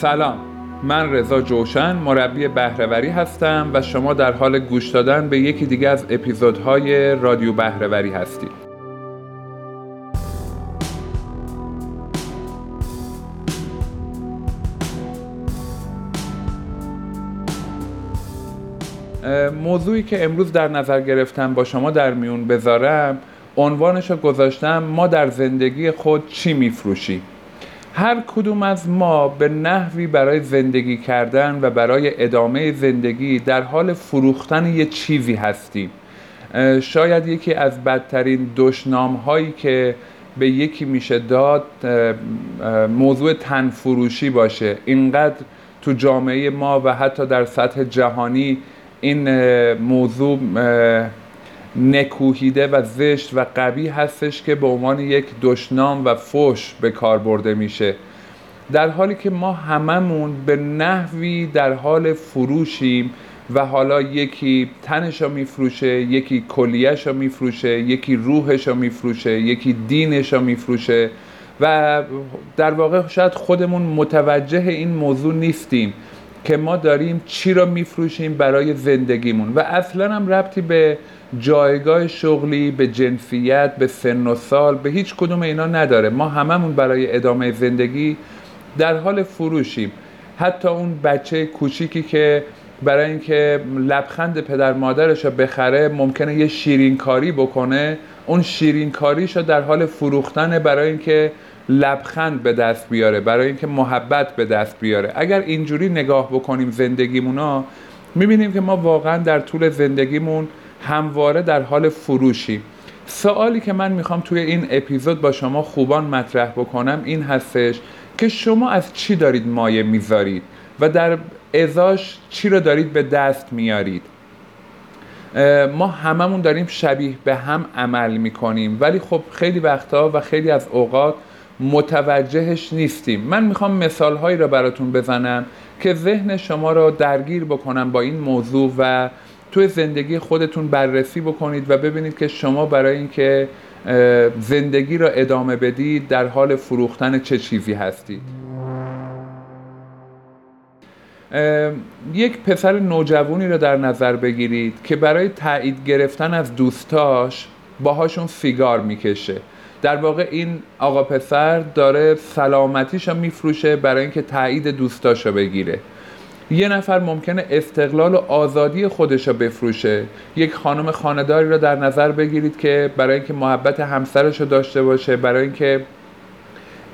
سلام. من رضا جوشن مربی بهرهوری هستم و شما در حال گوش دادن به یکی دیگه از اپیزودهای رادیو بهرهوری هستید. موضوعی که امروز در نظر گرفتم با شما در میون بذارم عنوانش رو گذاشتم ما در زندگی خود چی میفروشیم؟ هر کدوم از ما به نحوی برای زندگی کردن و برای ادامه زندگی در حال فروختن یه چیزی هستیم. شاید یکی از بدترین دشنام هایی که به یکی میشه داد موضوع تنفروشی باشه. اینقدر تو جامعه ما و حتی در سطح جهانی این موضوع نکوهیده و زشت و قوی هستش که به عنوان یک دشنام و فش به کار برده میشه. در حالی که ما هممون به نحوی در حال فروشیم و حالا یکی تنش رو میفروشه یکی کلیش رو میفروشه یکی روحش رو میفروشه یکی دینش رو میفروشه و در واقع شاید خودمون متوجه این موضوع نیستیم. که ما داریم چی را میفروشیم برای زندگیمون. و اصلا هم ربطی به جایگاه شغلی به جنسیت به سن و سال به هیچ کدوم اینا نداره. ما هممون برای ادامه زندگی در حال فروشیم. حتی اون بچه کوچیکی که برای اینکه لبخند پدر مادرش رو بخره ممکنه یه شیرینکاری بکنه اون شیرینکاریش رو در حال فروختن برای اینکه لبخند به دست بیاره برای اینکه محبت به دست بیاره. اگر اینجوری نگاه بکنیم زندگیمونا می‌بینیم که ما واقعا در طول زندگیمون همواره در حال فروشیم. سوالی که من می‌خوام توی این اپیزود با شما خوبان مطرح بکنم این هستش که شما از چی دارید مایه می‌ذارید و در ازاش چی رو دارید به دست میارید ما هممون داریم شبیه به هم عمل می‌کنیم ولی خب خیلی وقتا و خیلی از اوقات متوجهش نیستیم. من می‌خوام مثال هایی را براتون بزنم که ذهن شما را درگیر بکنم با این موضوع و توی زندگی خودتون بررسی بکنید و ببینید که شما برای اینکه زندگی را ادامه بدید در حال فروختن چه چیزی هستید. یک پسر نوجوانی را در نظر بگیرید که برای تایید گرفتن از دوستاش باهاشون سیگار می‌کشه. در واقع این آقا پسر داره سلامتیش میفروشه برای اینکه تایید دوستاشو بگیره. یه نفر ممکنه استقلال و آزادی خودش رو بفروشه. یک خانم خانداری رو در نظر بگیرید که برای اینکه محبت همسرش رو داشته باشه برای اینکه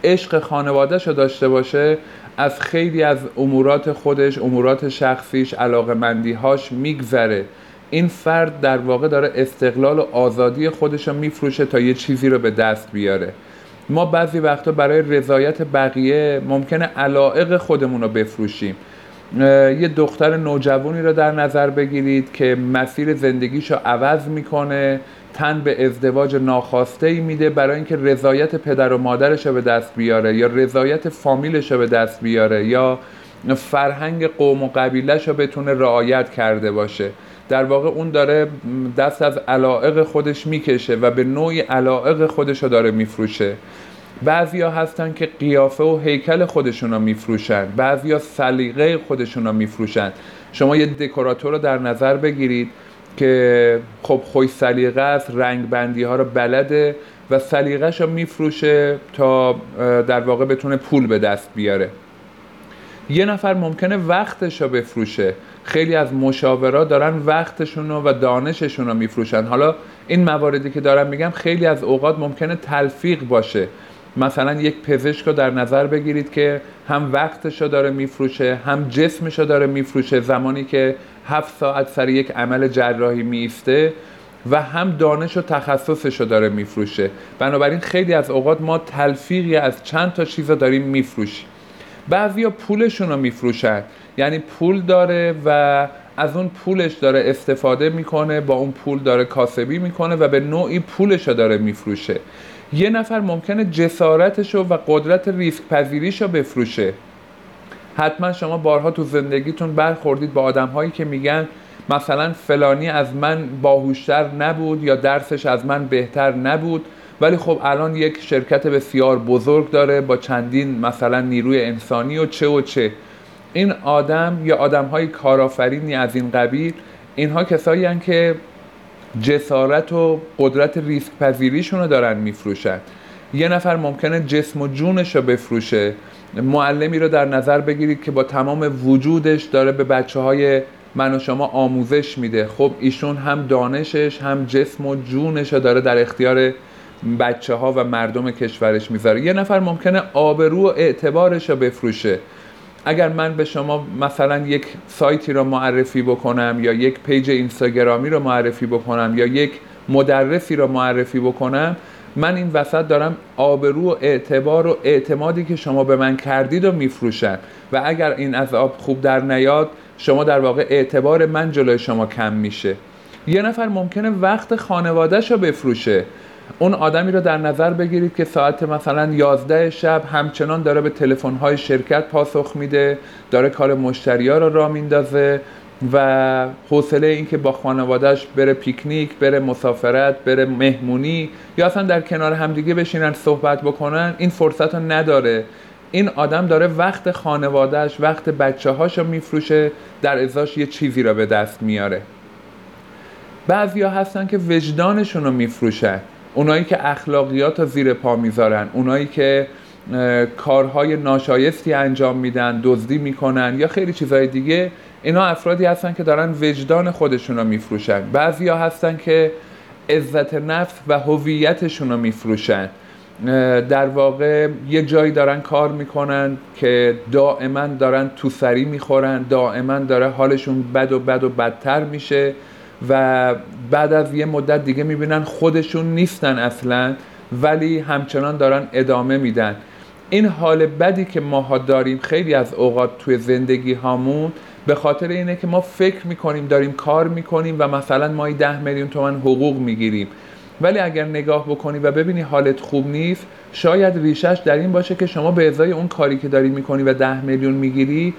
عشق خانوادهش رو داشته باشه از خیلی از امورات خودش امورات شخصیش علاقه مندیهاش میگذره. این فرد در واقع داره استقلال و آزادی خودش رو میفروشه تا یه چیزی رو به دست بیاره. ما بعضی وقتا برای رضایت بقیه ممکنه علائق خودمون رو بفروشیم. یه دختر نوجوانی رو در نظر بگیرید که مسیر زندگیش رو عوض می‌کنه تن به ازدواج ناخواسته ای میده برای اینکه رضایت پدر و مادرش رو به دست بیاره یا رضایت فامیلش رو به دست بیاره یا فرهنگ قوم و قبیلش رو بتونه رعایت کرده باشه. در واقع اون داره دست از علائق خودش می‌کشه و به نوعی علائق خودش رو داره میفروشه. بعضیا هستن که قیافه و هیکل خودشون رو میفروشن. بعضیا سلیقه خودشون رو میفروشن. شما یه دکوراتور رو در نظر بگیرید که خب خوش سلیقه است رنگ بندی ها رو بلده و سلیقهش رو میفروشه تا در واقع بتونه پول به دست بیاره. یه نفر ممکنه وقتش رو بفروشه. خیلی از مشاورا دارن وقتشون رو و دانششون رو میفروشن. حالا این مواردی که دارم میگم خیلی از اوقات ممکنه تلفیق باشه. مثلا یک پزشک رو در نظر بگیرید که هم وقتش رو داره میفروشه هم جسمش رو داره میفروشه زمانی که هفت ساعت سر یک عمل جراحی میسته و هم دانش و تخصصش رو داره میفروشه. بنابراین خیلی از اوقات ما تلفیقی از چند تا چیز رو داریم میفروشیم. بعضیا پولشون رو میفروشن. یعنی پول داره و از اون پولش داره استفاده می‌کنه با اون پول داره کاسبی می‌کنه و به نوعی پولش رو داره میفروشه. یه نفر ممکنه جسارتش و قدرت ریسک پذیریش رو بفروشه. حتما شما بارها تو زندگیتون برخوردید با آدم هایی که میگن مثلا فلانی از من باهوشتر نبود یا درسش از من بهتر نبود. ولی خب الان یک شرکت بسیار بزرگ داره با چندین مثلا نیروی انسانی و چه و چه. این آدم یا آدم های کارآفرینی از این قبیل اینها کسایی هن که جسارت و قدرت ریسک پذیریشون رو دارن میفروشن. یه نفر ممکنه جسم و جونش رو بفروشه. معلمی رو در نظر بگیرید که با تمام وجودش داره به بچه های من و شما آموزش میده. خب ایشون هم دانشش هم جسم و جونش رو داره در اختیار بچه ها و مردم کشورش می‌ذاره. یه نفر ممکنه آبرو و اعتبارش رو بفروشه. اگر من به شما مثلا یک سایتی رو معرفی بکنم یا یک پیج اینستاگرامی رو معرفی بکنم یا یک مدرسی رو معرفی بکنم من این وسط دارم آبرو و اعتبار و اعتمادی که شما به من کردید و میفروشم. و اگر این از آب خوب در نیاد شما در واقع اعتبار من جلوی شما کم میشه. یه نفر ممکنه وقت خانوادهش رو بفروشه. اون آدمی رو در نظر بگیرید که ساعت مثلا 11 شب همچنان داره به تلفن شرکت پاسخ میده داره کار مشتری ها رو را میندازه و حوصله اینکه با خانوادهش بره پیکنیک بره مسافرت بره مهمونی یا اصلا در کنار همدیگه بشینن صحبت بکنن این فرصت رو نداره. این آدم داره وقت خانوادهش وقت بچه هاش رو میفروشه در ازاش یه چیزی رو به دست میاره. بعضی ها هستن که وجدانشون رو میفروشن. اونایی که اخلاقیات رو زیر پا می‌ذارن اونایی که کارهای ناشایستی انجام میدن دزدی می‌کنن یا خیلی چیزهای دیگه اینا افرادی هستن که دارن وجدان خودشون رو میفروشن. بعضی ها هستن که عزت نفس و هویتشون رو میفروشن. در واقع یه جایی دارن کار می‌کنن که دائما دارن تو سری می‌خورن دائما داره حالشون بد و بد و بدتر میشه. و بعد از یه مدت دیگه می‌بینن خودشون نیستن اصلا ولی همچنان دارن ادامه میدن. این حال بدی که ماها داریم خیلی از اوقات توی زندگی هامون به خاطر اینه که ما فکر می‌کنیم داریم کار می‌کنیم و مثلا ما ده میلیون تومن حقوق می‌گیریم. ولی اگر نگاه بکنی و ببینی حالت خوب نیست شاید ریشش در این باشه که شما به ازای اون کاری که داری می‌کنی و ده میلیون می‌گیری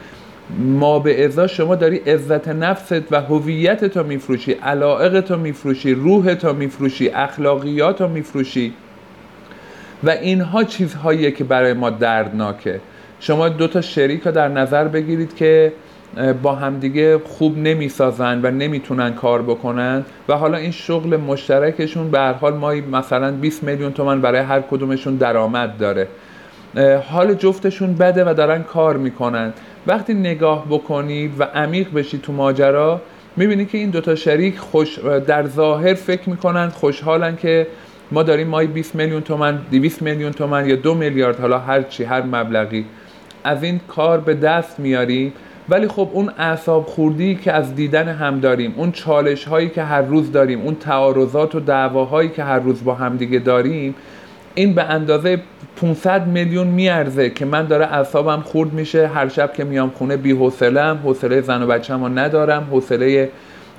ما به ازا شما داری عزت نفست و هویت تو میفروشی علائق میفروشی روح تو میفروشی اخلاقیات میفروشی. و اینها چیزهاییه که برای ما دردناکه. شما دو تا شریک رو در نظر بگیرید که با همدیگه خوب نمی‌سازن و نمی‌تونن کار بکنن. و حالا این شغل مشترکشون به هر حال مایی مثلا 20 میلیون تومن برای هر کدومشون درآمد داره. حال جفتشون بده و دارن کار می‌کنن. وقتی نگاه بکنید و عمیق بشید تو ماجرا می‌بینید که این دوتا شریک خوش در ظاهر فکر می‌کنن خوشحالن که ما داریم مای 20 میلیون تومن 200 میلیون تومن یا دو میلیارد حالا هر چی هر مبلغی از این کار به دست میاریم. ولی خب اون اعصاب خوردی که از دیدن هم داریم اون چالش هایی که هر روز داریم اون تعارضات و دعواهایی که هر روز با همدیگه داریم این به اندازه 500 میلیون میارزه که من داره اعصابم خورد میشه. هر شب که میام خونه بی حوصله‌ام حوصله زن و بچه‌مو ندارم حوصله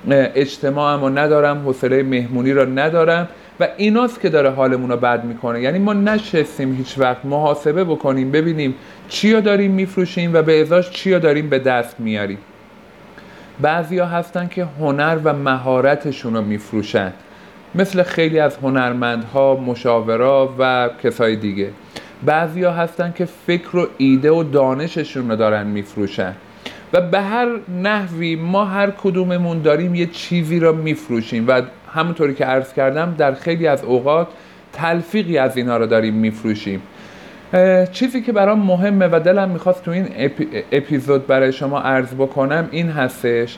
اجتماعمو ندارم حوصله مهمونی رو ندارم. و ایناست که داره حالمون رو بد می‌کنه. یعنی ما نشستیم هیچ وقت محاسبه بکنیم ببینیم چیا داریم میفروشیم و به ازاش چیا داریم به دست میاریم. بعضیا هستن که هنر و مهارتشون رو میفروشن. مثل خیلی از هنرمندها مشاورا و کسای دیگه. بعضیا هستن که فکر و ایده و دانششون رو دارن میفروشن. و به هر نحوی ما هر کدوممون داریم یه چیزی رو میفروشیم و همونطوری که عرض کردم در خیلی از اوقات تلفیقی از اینها رو داریم میفروشیم. چیزی که برام مهمه و دلم می‌خواست تو این اپیزود برای شما عرض بکنم این هستش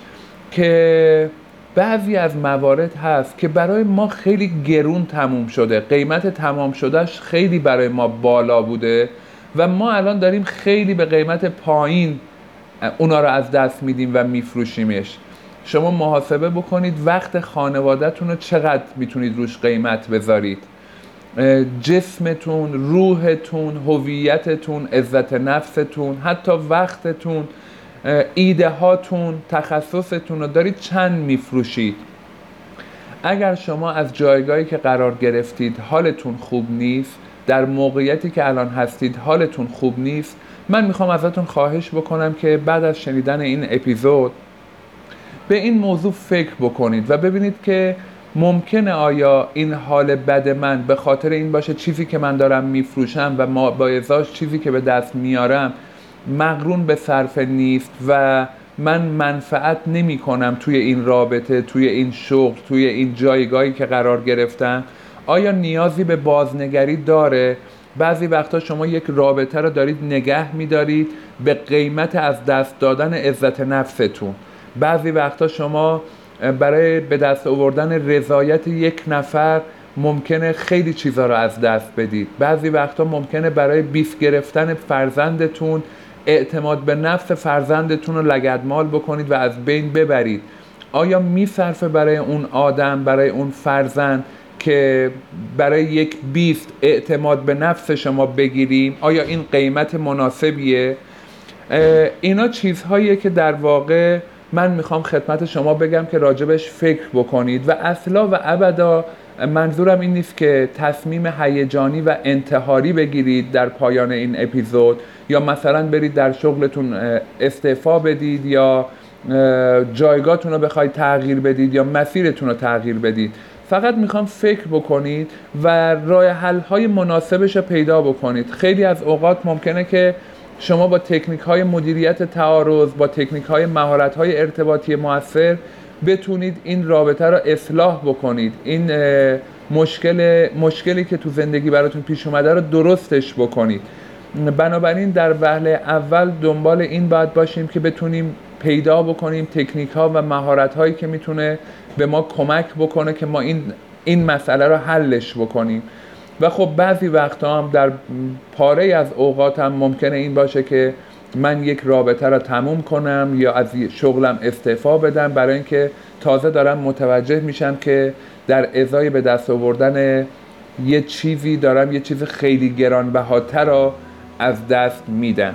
که بعضی از موارد هست که برای ما خیلی گرون تموم شده. قیمت تمام شدهش خیلی برای ما بالا بوده و ما الان داریم خیلی به قیمت پایین اونا رو از دست میدیم و میفروشیمش. شما محاسبه بکنید وقت خانوادهتون رو چقدر می‌تونید روش قیمت بذارید. جسمتون روحتون هویتتون عزت نفستون حتی وقتتون ایده هاتون تخصصتون رو دارید چند میفروشید؟ اگر شما از جایگاهی که قرار گرفتید حالتون خوب نیست در موقعیتی که الان هستید حالتون خوب نیست من می‌خوام ازتون خواهش بکنم که بعد از شنیدن این اپیزود به این موضوع فکر بکنید و ببینید که ممکنه آیا این حال بد من به خاطر این باشه چیزی که من دارم میفروشم و ما با ازاش چیزی که به دست میارم مقرون به صرف نیست و من منفعت نمی کنم توی این رابطه توی این شغل توی این جایگاهی که قرار گرفتم. آیا نیازی به بازنگری داره؟ بعضی وقتا شما یک رابطه رو دارید نگه میدارید به قیمت از دست دادن عزت نفستون. بعضی وقتا شما برای به دست آوردن رضایت یک نفر ممکنه خیلی چیزها رو از دست بدید. بعضی وقتا ممکنه برای بیف گرفتن فرزندتون اعتماد به نفس فرزندتون رو لگدمال بکنید و از بین ببرید. آیا میصرفه برای اون آدم برای اون فرزند که برای یک بیست اعتماد به نفس شما بگیریم؟ آیا این قیمت مناسبیه؟ اینا چیزهاییه که در واقع من می‌خوام خدمت شما بگم که راجبش فکر بکنید. و اصلا و ابدا منظورم این نیست که تصمیم هیجانی و انتحاری بگیرید در پایان این اپیزود یا مثلا برید در شغلتون استعفا بدید یا جایگاهتون رو بخواید تغییر بدید یا مسیرتون رو تغییر بدید. فقط می‌خوام فکر بکنید و راه حل های مناسبش رو پیدا بکنید. خیلی از اوقات ممکنه که شما با تکنیک های مدیریت تعارض با تکنیک های مهارت های ارتباطی موثر بتونید این رابطه را اصلاح بکنید. این مشکل مشکلی که تو زندگی براتون پیش اومده رو درستش بکنید. بنابراین در وهله اول دنبال این باید باشیم که بتونیم پیدا بکنیم تکنیک ها و مهارت هایی که می‌تونه به ما کمک بکنه که ما این این مسئله رو حلش بکنیم. و خب بعضی وقتا هم در پاره از اوقات هم ممکنه این باشه که من یک رابطه را تموم کنم یا از شغلم استعفا بدم برای اینکه تازه دارم متوجه میشم که در ازای به دست آوردن یه چیزی دارم یه چیز خیلی گرانبهاتر را از دست میدم.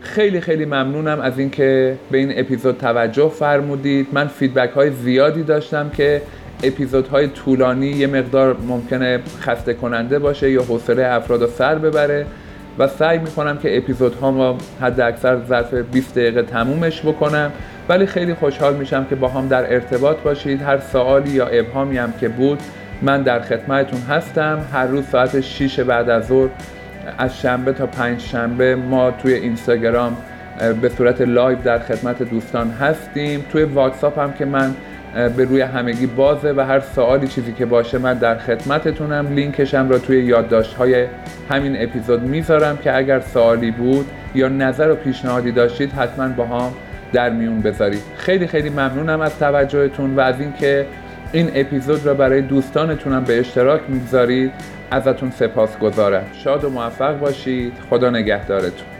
خیلی خیلی ممنونم از اینکه به این اپیزود توجه فرمودید. من فیدبک های زیادی داشتم که اپیزودهای طولانی یه مقدار ممکنه خسته کننده باشه یا حوصله افراد رو سر ببره. و سعی می‌کنم که اپیزودها ما حد اکثر ظرف 20 دقیقه تمومش بکنم. ولی خیلی خوشحال میشم که با هم در ارتباط باشید. هر سوالی یا ابهامی هم که بود من در خدمتتون هستم. هر روز ساعت 6 بعد از ظهر از شنبه تا پنج شنبه ما توی اینستاگرام به صورت live در خدمت دوستان هستیم. توی واتساپ هم که من به روی همگی بازه و هر سوالی چیزی که باشه من در خدمتتونم. لینکشم را توی یادداشت های همین اپیزود می‌ذارم که اگر سوالی بود یا نظر و پیشنهادی داشتید حتما با هم در میون بذارید. خیلی خیلی ممنونم از توجهتون و از اینکه این اپیزود را برای دوستانتونم به اشتراک می‌گذارید. ازتون سپاس گذارم شاد و موفق باشید. خدا نگهدارتون.